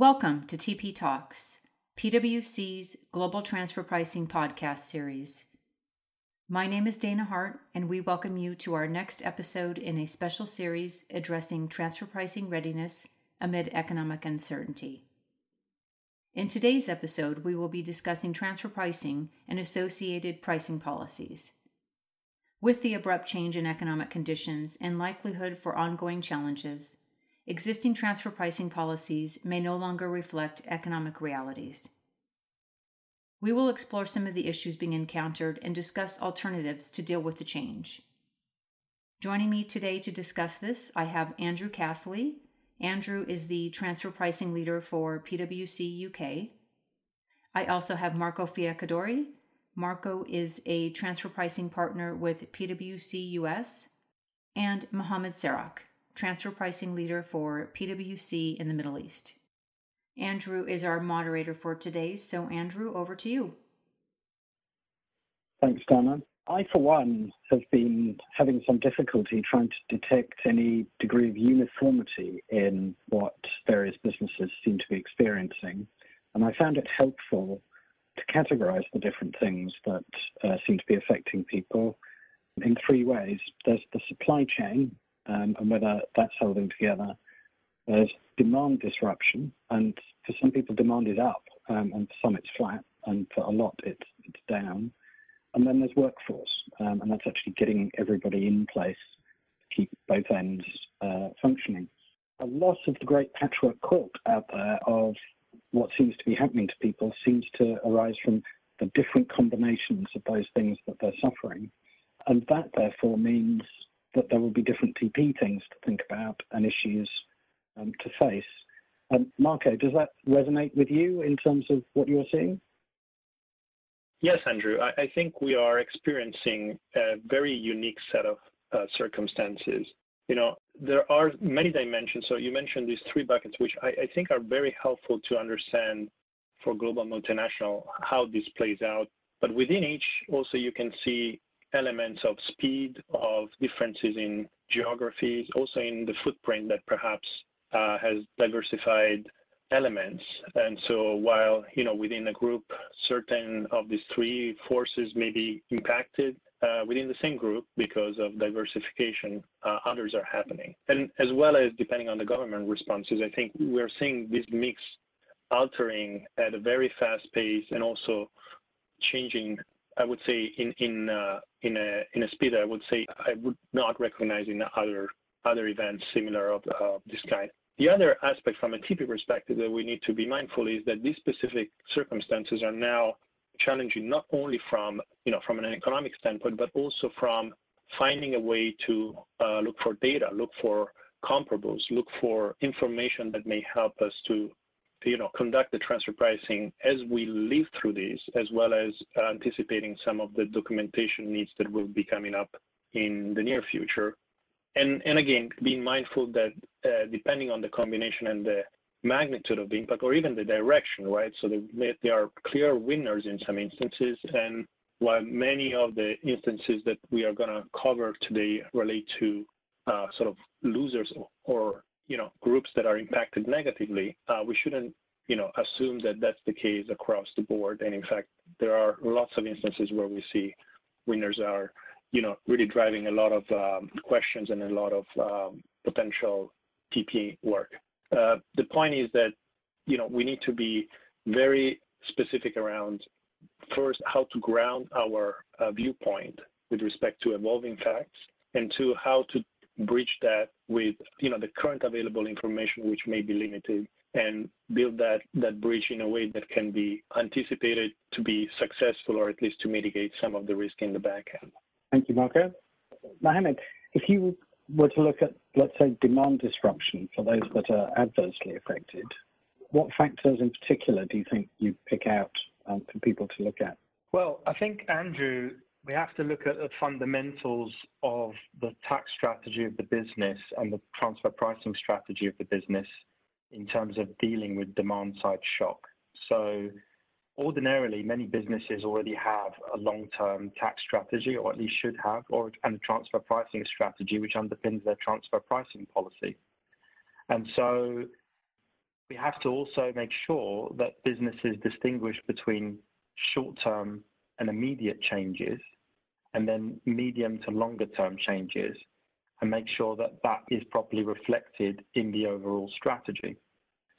Welcome to TP Talks, PwC's Global Transfer Pricing podcast series. My name is Dana Hart, and we welcome you to our next episode in a special series addressing transfer pricing readiness amid economic uncertainty. In today's episode, we will be discussing transfer pricing and associated pricing policies. With the abrupt change in economic conditions and likelihood for ongoing challenges, existing transfer pricing policies may no longer reflect economic realities. We will explore some of the issues being encountered and discuss alternatives to deal with the change. Joining me today to discuss this, I have Andrew Casley. Andrew is the transfer pricing leader for PwC UK. I also have Marco Fiaccadori. Marco is a transfer pricing partner with PwC US, and Mohammed Sarak transfer pricing leader for PwC in the Middle East. Andrew is our moderator for today, so Andrew, over to you. Thanks, Dana. I, for one, have been having some difficulty trying to detect any degree of uniformity in what various businesses seem to be experiencing. And I found it helpful to categorize the different things that uh, seem to be affecting people in three ways. There's the supply chain, and whether that's holding together. There's demand disruption, and for some people, demand is up, um, and for some, it's flat, and for a lot, it's, it's down. And then there's workforce, um, and that's actually getting everybody in place to keep both ends uh, functioning. A lot of the great patchwork quilt out there of what seems to be happening to people seems to arise from the different combinations of those things that they're suffering. And that therefore means that there will be different TP things to think about and issues um, to face. Um, Marco, does that resonate with you in terms of what you're seeing? Yes, Andrew. I, I think we are experiencing a very unique set of uh, circumstances. You know, there are many dimensions. So you mentioned these three buckets, which I, I think are very helpful to understand for global multinational how this plays out. But within each, also you can see elements of speed, of differences in geographies, also in the footprint that perhaps uh, has diversified elements. And so while, you know, within a group, certain of these three forces may be impacted uh, within the same group because of diversification, uh, others are happening. And as well as depending on the government responses, I think we're seeing this mix altering at a very fast pace and also changing I would say in in uh, in a in a speed I would say I would not recognize in other other events similar of uh, this kind. The other aspect from a TP perspective that we need to be mindful is that these specific circumstances are now challenging not only from you know from an economic standpoint but also from finding a way to uh, look for data, look for comparables, look for information that may help us to you know, conduct the transfer pricing as we live through this, as well as anticipating some of the documentation needs that will be coming up in the near future. And, and again, being mindful that uh, depending on the combination and the magnitude of the impact or even the direction, right? So there are clear winners in some instances. And while many of the instances that we are going to cover today relate to uh, sort of losers or you know, groups that are impacted negatively, uh, we shouldn't, you know, assume that that's the case across the board. And in fact, there are lots of instances where we see winners are, you know, really driving a lot of um, questions and a lot of um, potential TP work. Uh, the point is that, you know, we need to be very specific around first how to ground our uh, viewpoint with respect to evolving facts and two, how to bridge that with you know the current available information which may be limited and build that that bridge in a way that can be anticipated to be successful or at least to mitigate some of the risk in the back end. Thank you, Marco. Mohammed, if you were to look at, let's say, demand disruption for those that are adversely affected, what factors in particular do you think you pick out um, for people to look at? Well, I think Andrew we have to look at the fundamentals of the tax strategy of the business and the transfer pricing strategy of the business in terms of dealing with demand side shock. So ordinarily, many businesses already have a long-term tax strategy, or at least should have, or and a transfer pricing strategy which underpins their transfer pricing policy. And so we have to also make sure that businesses distinguish between short-term and immediate changes and then medium to longer term changes and make sure that that is properly reflected in the overall strategy.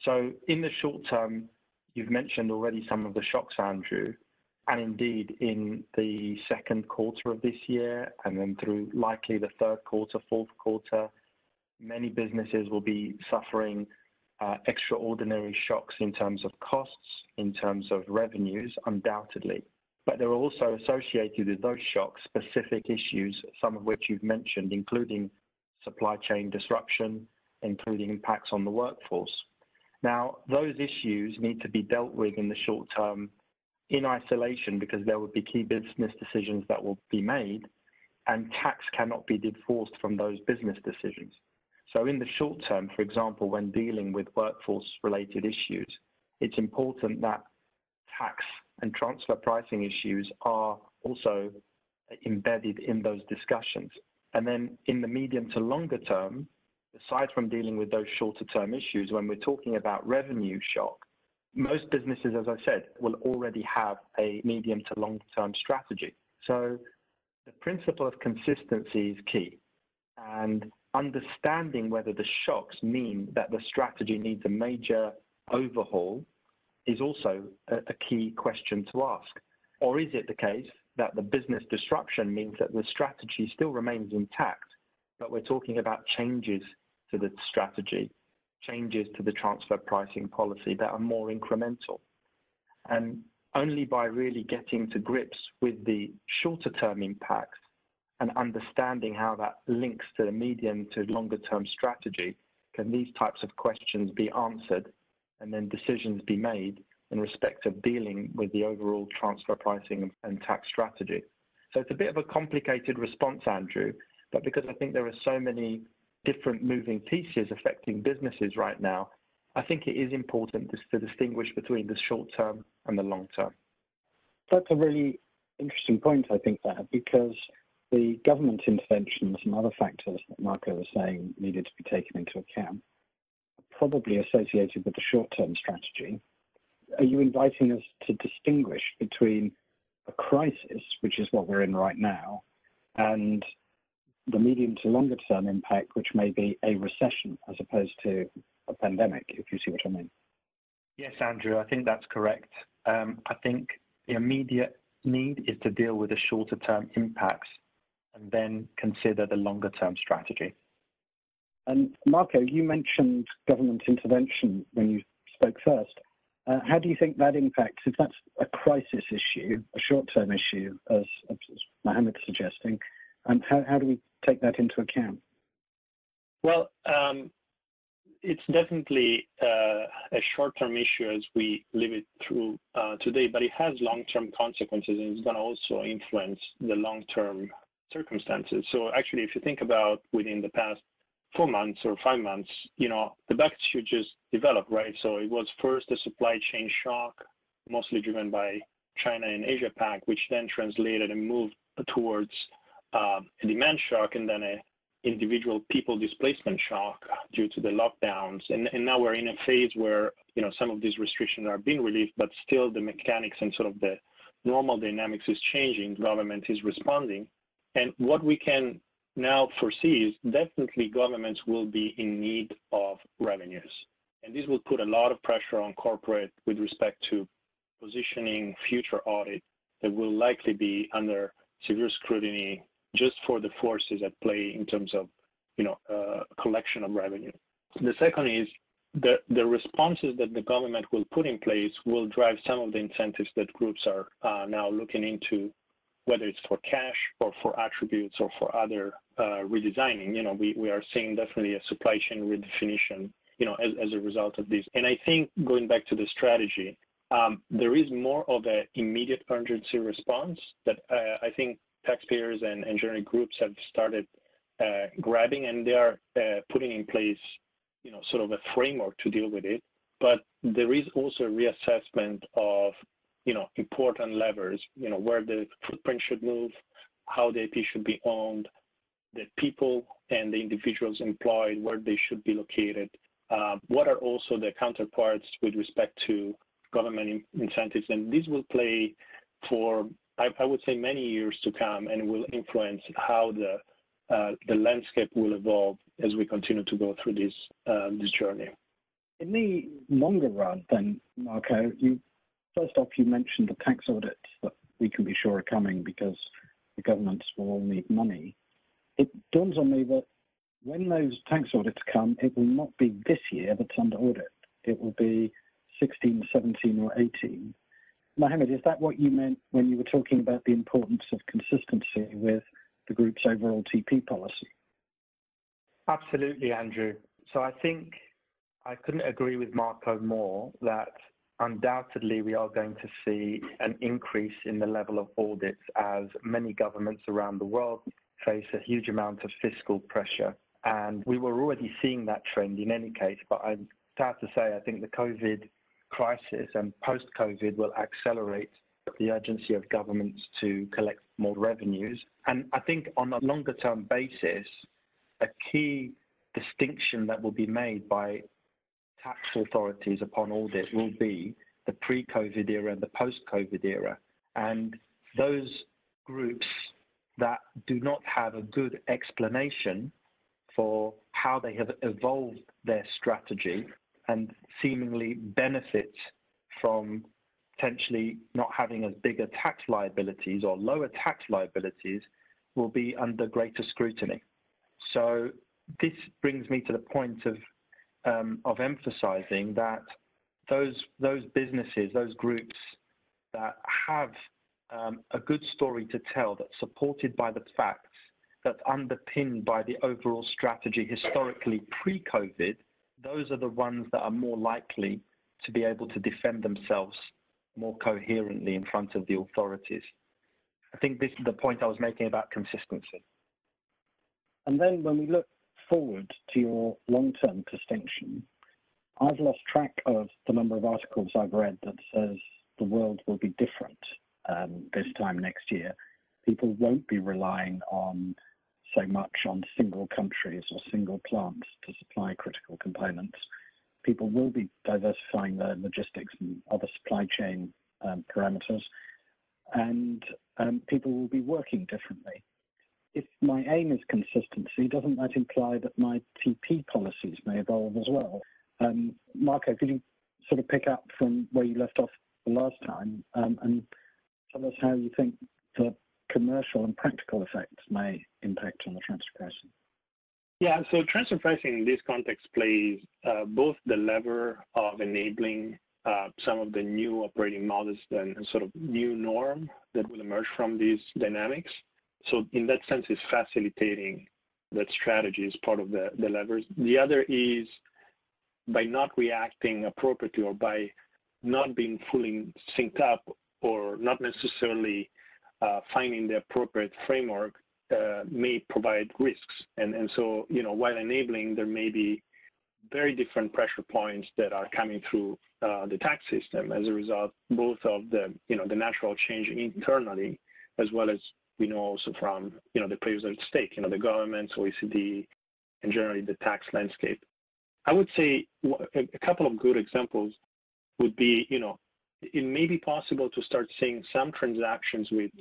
So in the short term, you've mentioned already some of the shocks, Andrew, and indeed in the second quarter of this year and then through likely the third quarter, fourth quarter, many businesses will be suffering uh, extraordinary shocks in terms of costs, in terms of revenues, undoubtedly. But there are also associated with those shocks specific issues, some of which you've mentioned, including supply chain disruption, including impacts on the workforce. Now, those issues need to be dealt with in the short term in isolation because there would be key business decisions that will be made, and tax cannot be divorced from those business decisions. So in the short term, for example, when dealing with workforce-related issues, it's important that tax and transfer pricing issues are also embedded in those discussions. And then in the medium to longer term, aside from dealing with those shorter term issues, when we're talking about revenue shock, most businesses, as I said, will already have a medium to long term strategy. So the principle of consistency is key. And understanding whether the shocks mean that the strategy needs a major overhaul is also a, key question to ask. Or is it the case that the business disruption means that the strategy still remains intact, but we're talking about changes to the strategy, changes to the transfer pricing policy that are more incremental? And only by really getting to grips with the shorter term impacts and understanding how that links to the medium to longer term strategy, can these types of questions be answered and then decisions be made in respect of dealing with the overall transfer pricing and tax strategy. So it's a bit of a complicated response, Andrew, but because I think there are so many different moving pieces affecting businesses right now, I think it is important to distinguish between the short term and the long term. That's a really interesting point, I think, that because the government interventions and other factors that Marco was saying needed to be taken into account probably associated with the short-term strategy. Are you inviting us to distinguish between a crisis, which is what we're in right now, and the medium to longer term impact, which may be a recession as opposed to a pandemic, if you see what I mean? Yes, Andrew, I think that's correct. Um, I think the immediate need is to deal with the shorter term impacts and then consider the longer term strategy. And Marco, you mentioned government intervention when you spoke first. Uh, how do you think that impacts, if that's a crisis issue, a short term issue, as, as Mohammed's suggesting, and how, how do we take that into account? Well, um, it's definitely uh, a short-term issue as we live it through uh, today, but it has long-term consequences and it's going to also influence the long-term circumstances. So actually, if you think about within the past four months or five months, you know, the back issue just develop, right? So it was first a supply chain shock, mostly driven by China and Asia Pac, which then translated and moved towards uh, a demand shock and then a individual people displacement shock due to the lockdowns. And, and now we're in a phase where, you know, some of these restrictions are being relieved, but still the mechanics and sort of the normal dynamics is changing. Government is responding. And what we can now foresee is definitely governments will be in need of revenues. And this will put a lot of pressure on corporate with respect to positioning future audit that will likely be under severe scrutiny just for the forces at play in terms of you know uh, collection of revenue. The second is the, the responses that the government will put in place will drive some of the incentives that groups are uh, now looking into whether it's for cash or for attributes or for other uh, redesigning, you know, we, we are seeing definitely a supply chain redefinition, you know, as, as a result of this. And I think going back to the strategy, um, there is more of an immediate urgency response that uh, I think taxpayers and engineering groups have started uh, grabbing and they are uh, putting in place, you know, sort of a framework to deal with it. But there is also a reassessment of you know, important levers, you know, where the footprint should move, how the IP should be owned, the people and the individuals employed, where they should be located, Uh, what are also the counterparts with respect to government in incentives? And this will play for, I, I, would say, many years to come and will influence how the uh, the landscape will evolve as we continue to go through this uh, this journey. In the longer run, then, Marco, you first off you mentioned the tax audits that we can be sure are coming because the governments will all need money. It dawns on me that when those tax audits come, it will not be this year that's under audit. It will be 16, 17, or 18. Mohammed, is that what you meant when you were talking about the importance of consistency with the group's overall TP policy? Absolutely, Andrew. So I think I couldn't agree with Marco more that undoubtedly we are going to see an increase in the level of audits as many governments around the world face a huge amount of fiscal pressure. And we were already seeing that trend in any case, but I'm sad to say I think the COVID crisis and post COVID will accelerate the urgency of governments to collect more revenues. And I think on a longer term basis, a key distinction that will be made by tax authorities upon audit will be the pre COVID era and the post COVID era. And those groups that do not have a good explanation for how they have evolved their strategy and seemingly benefit from potentially not having as bigger tax liabilities or lower tax liabilities will be under greater scrutiny. So this brings me to the point of of emphasizing that those those businesses, those groups that have um, a good story to tell, that's supported by the facts, that's underpinned by the overall strategy historically pre-COVID, those are the ones that are more likely to be able to defend themselves more coherently in front of the authorities. I think this is the point I was making about consistency. And then when we look forward to your long-term distinction, I've lost track of the number of articles I've read that says the world will be different um, this time next year. People won't be relying on so much on single countries or single plants to supply critical components. People will be diversifying their logistics and other supply chain um, parameters, and um, people will be working differently if my aim is consistency, doesn't that imply that my TP policies may evolve as well? Um, Marco, could you sort of pick up from where you left off the last time um, and tell us how you think the commercial and practical effects may impact on the transfer pricing? Yeah, so transfer pricing in this context plays uh, both the lever of enabling uh, some of the new operating models and sort of new norm that will emerge from these dynamics, so in that sense, it's facilitating that strategy is part of the, the levers. The other is by not reacting appropriately or by not being fully synced up or not necessarily uh, finding the appropriate framework uh, may provide risks. And, and so, you know, while enabling, there may be very different pressure points that are coming through uh, the tax system as a result, both of the, you know, the natural change internally, as well as we know also from you know the players at stake, you know the governments, OECD, and generally the tax landscape. I would say a couple of good examples would be, you know, it may be possible to start seeing some transactions with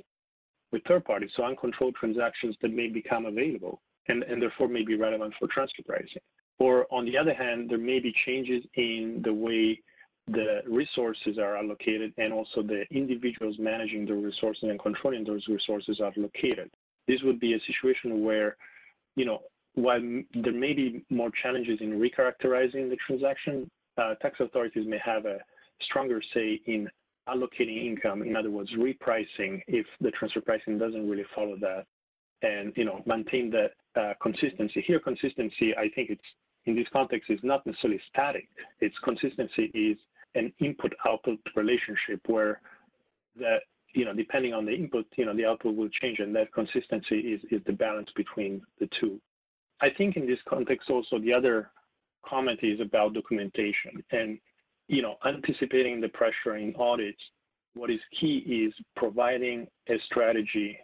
with third parties, so uncontrolled transactions that may become available and, and therefore may be relevant for transfer pricing. Or on the other hand, there may be changes in the way the resources are allocated and also the individuals managing the resources and controlling those resources are located. This would be a situation where, you know, while there may be more challenges in recharacterizing the transaction, uh, tax authorities may have a stronger say in allocating income, in other words, repricing if the transfer pricing doesn't really follow that and, you know, maintain that uh, consistency. Here, consistency, I think it's in this context is not necessarily static. Its consistency is an input output relationship where that you know depending on the input you know the output will change and that consistency is is the balance between the two. I think in this context also the other comment is about documentation. And you know anticipating the pressure in audits what is key is providing a strategy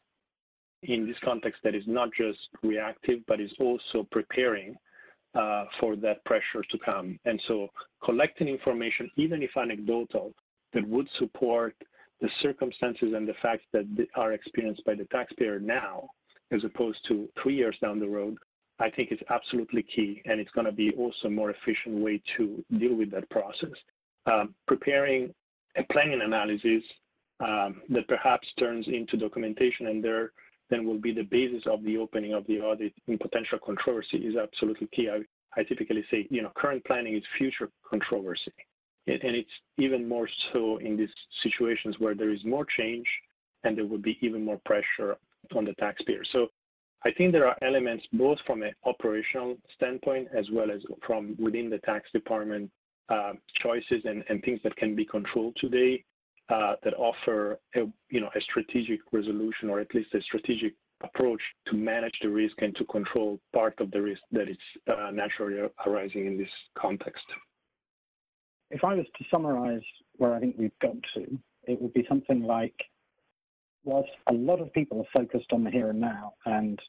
in this context that is not just reactive but is also preparing uh, for that pressure to come. And so collecting information, even if anecdotal, that would support the circumstances and the facts that are experienced by the taxpayer now, as opposed to three years down the road, I think is absolutely key. And it's going to be also a more efficient way to deal with that process. Um, preparing a planning analysis um, that perhaps turns into documentation and there then will be the basis of the opening of the audit in potential controversy is absolutely key. I, I typically say, you know, current planning is future controversy. And it's even more so in these situations where there is more change and there will be even more pressure on the taxpayer. So I think there are elements both from an operational standpoint as well as from within the tax department uh, choices and, and things that can be controlled today uh, that offer a, you know, a strategic resolution or at least a strategic approach to manage the risk and to control part of the risk that is uh, naturally arising in this context. If I was to summarize where I think we've got to, it would be something like whilst a lot of people are focused on the here and now, and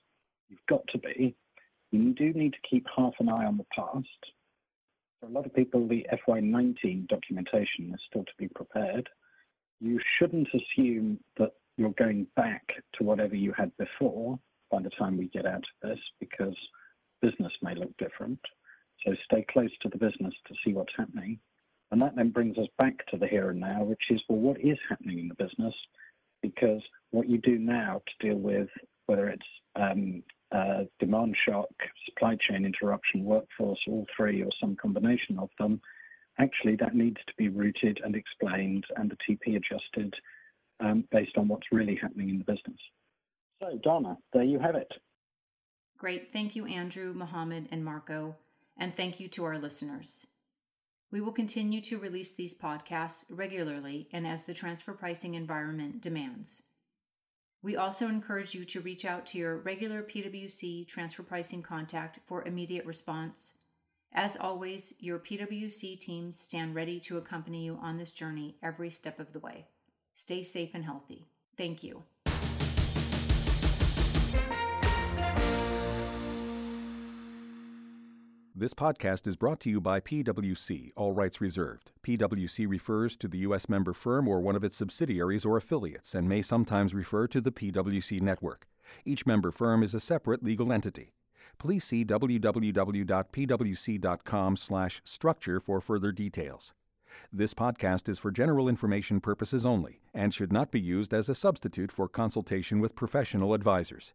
you've got to be, you do need to keep half an eye on the past. For a lot of people, the FY19 documentation is still to be prepared you shouldn't assume that you're going back to whatever you had before by the time we get out of this because business may look different. So stay close to the business to see what's happening. And that then brings us back to the here and now, which is, well, what is happening in the business? Because what you do now to deal with whether it's um, uh, demand shock, supply chain interruption, workforce, all three, or some combination of them, actually that needs to be rooted and explained and the TP adjusted um, based on what's really happening in the business. So, Donna, there you have it. Great. Thank you, Andrew, Mohammed, and Marco. And thank you to our listeners. We will continue to release these podcasts regularly and as the transfer pricing environment demands. We also encourage you to reach out to your regular PwC transfer pricing contact for immediate response as always, your PwC teams stand ready to accompany you on this journey every step of the way. Stay safe and healthy. Thank you. This podcast is brought to you by PwC, all rights reserved. PwC refers to the U.S. member firm or one of its subsidiaries or affiliates and may sometimes refer to the PwC network. Each member firm is a separate legal entity please see www.pwc.com/structure for further details. This podcast is for general information purposes only and should not be used as a substitute for consultation with professional advisors.